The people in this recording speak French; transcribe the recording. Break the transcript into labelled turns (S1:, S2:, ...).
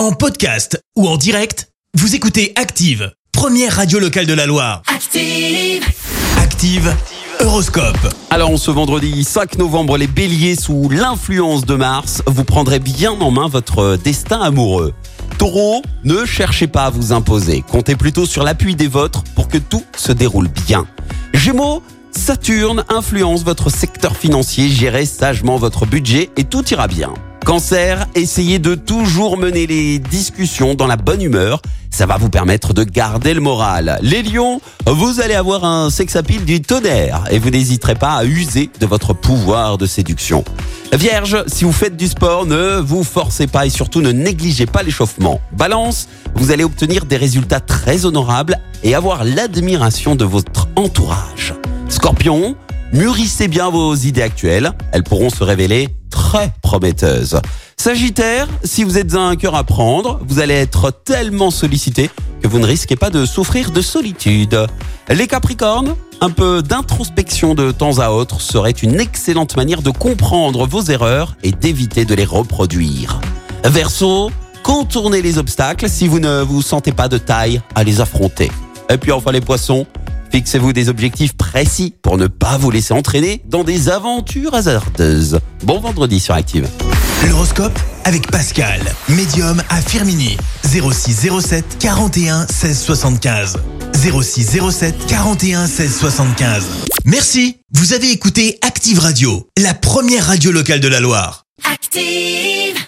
S1: En podcast ou en direct, vous écoutez Active, première radio locale de la Loire.
S2: Active.
S1: Active, Horoscope.
S3: Alors, ce vendredi 5 novembre, les béliers sous l'influence de Mars, vous prendrez bien en main votre destin amoureux. Taureau, ne cherchez pas à vous imposer. Comptez plutôt sur l'appui des vôtres pour que tout se déroule bien. Gémeaux, Saturne influence votre secteur financier, gérez sagement votre budget et tout ira bien. Cancer, essayez de toujours mener les discussions dans la bonne humeur, ça va vous permettre de garder le moral. Les lions, vous allez avoir un sex appeal du tonnerre et vous n'hésiterez pas à user de votre pouvoir de séduction. Vierge, si vous faites du sport, ne vous forcez pas et surtout ne négligez pas l'échauffement. Balance, vous allez obtenir des résultats très honorables et avoir l'admiration de votre entourage. Scorpion, mûrissez bien vos idées actuelles, elles pourront se révéler très prometteuses. Sagittaire, si vous êtes un cœur à prendre, vous allez être tellement sollicité que vous ne risquez pas de souffrir de solitude. Les Capricornes, un peu d'introspection de temps à autre serait une excellente manière de comprendre vos erreurs et d'éviter de les reproduire. Verseau, contournez les obstacles si vous ne vous sentez pas de taille à les affronter. Et puis enfin les poissons, Fixez-vous des objectifs précis pour ne pas vous laisser entraîner dans des aventures hasardeuses. Bon vendredi sur Active.
S1: L'horoscope avec Pascal, médium à Firmini. 0607 41 16 75. 0607 41 16 75. Merci, vous avez écouté Active Radio, la première radio locale de la Loire.
S2: Active.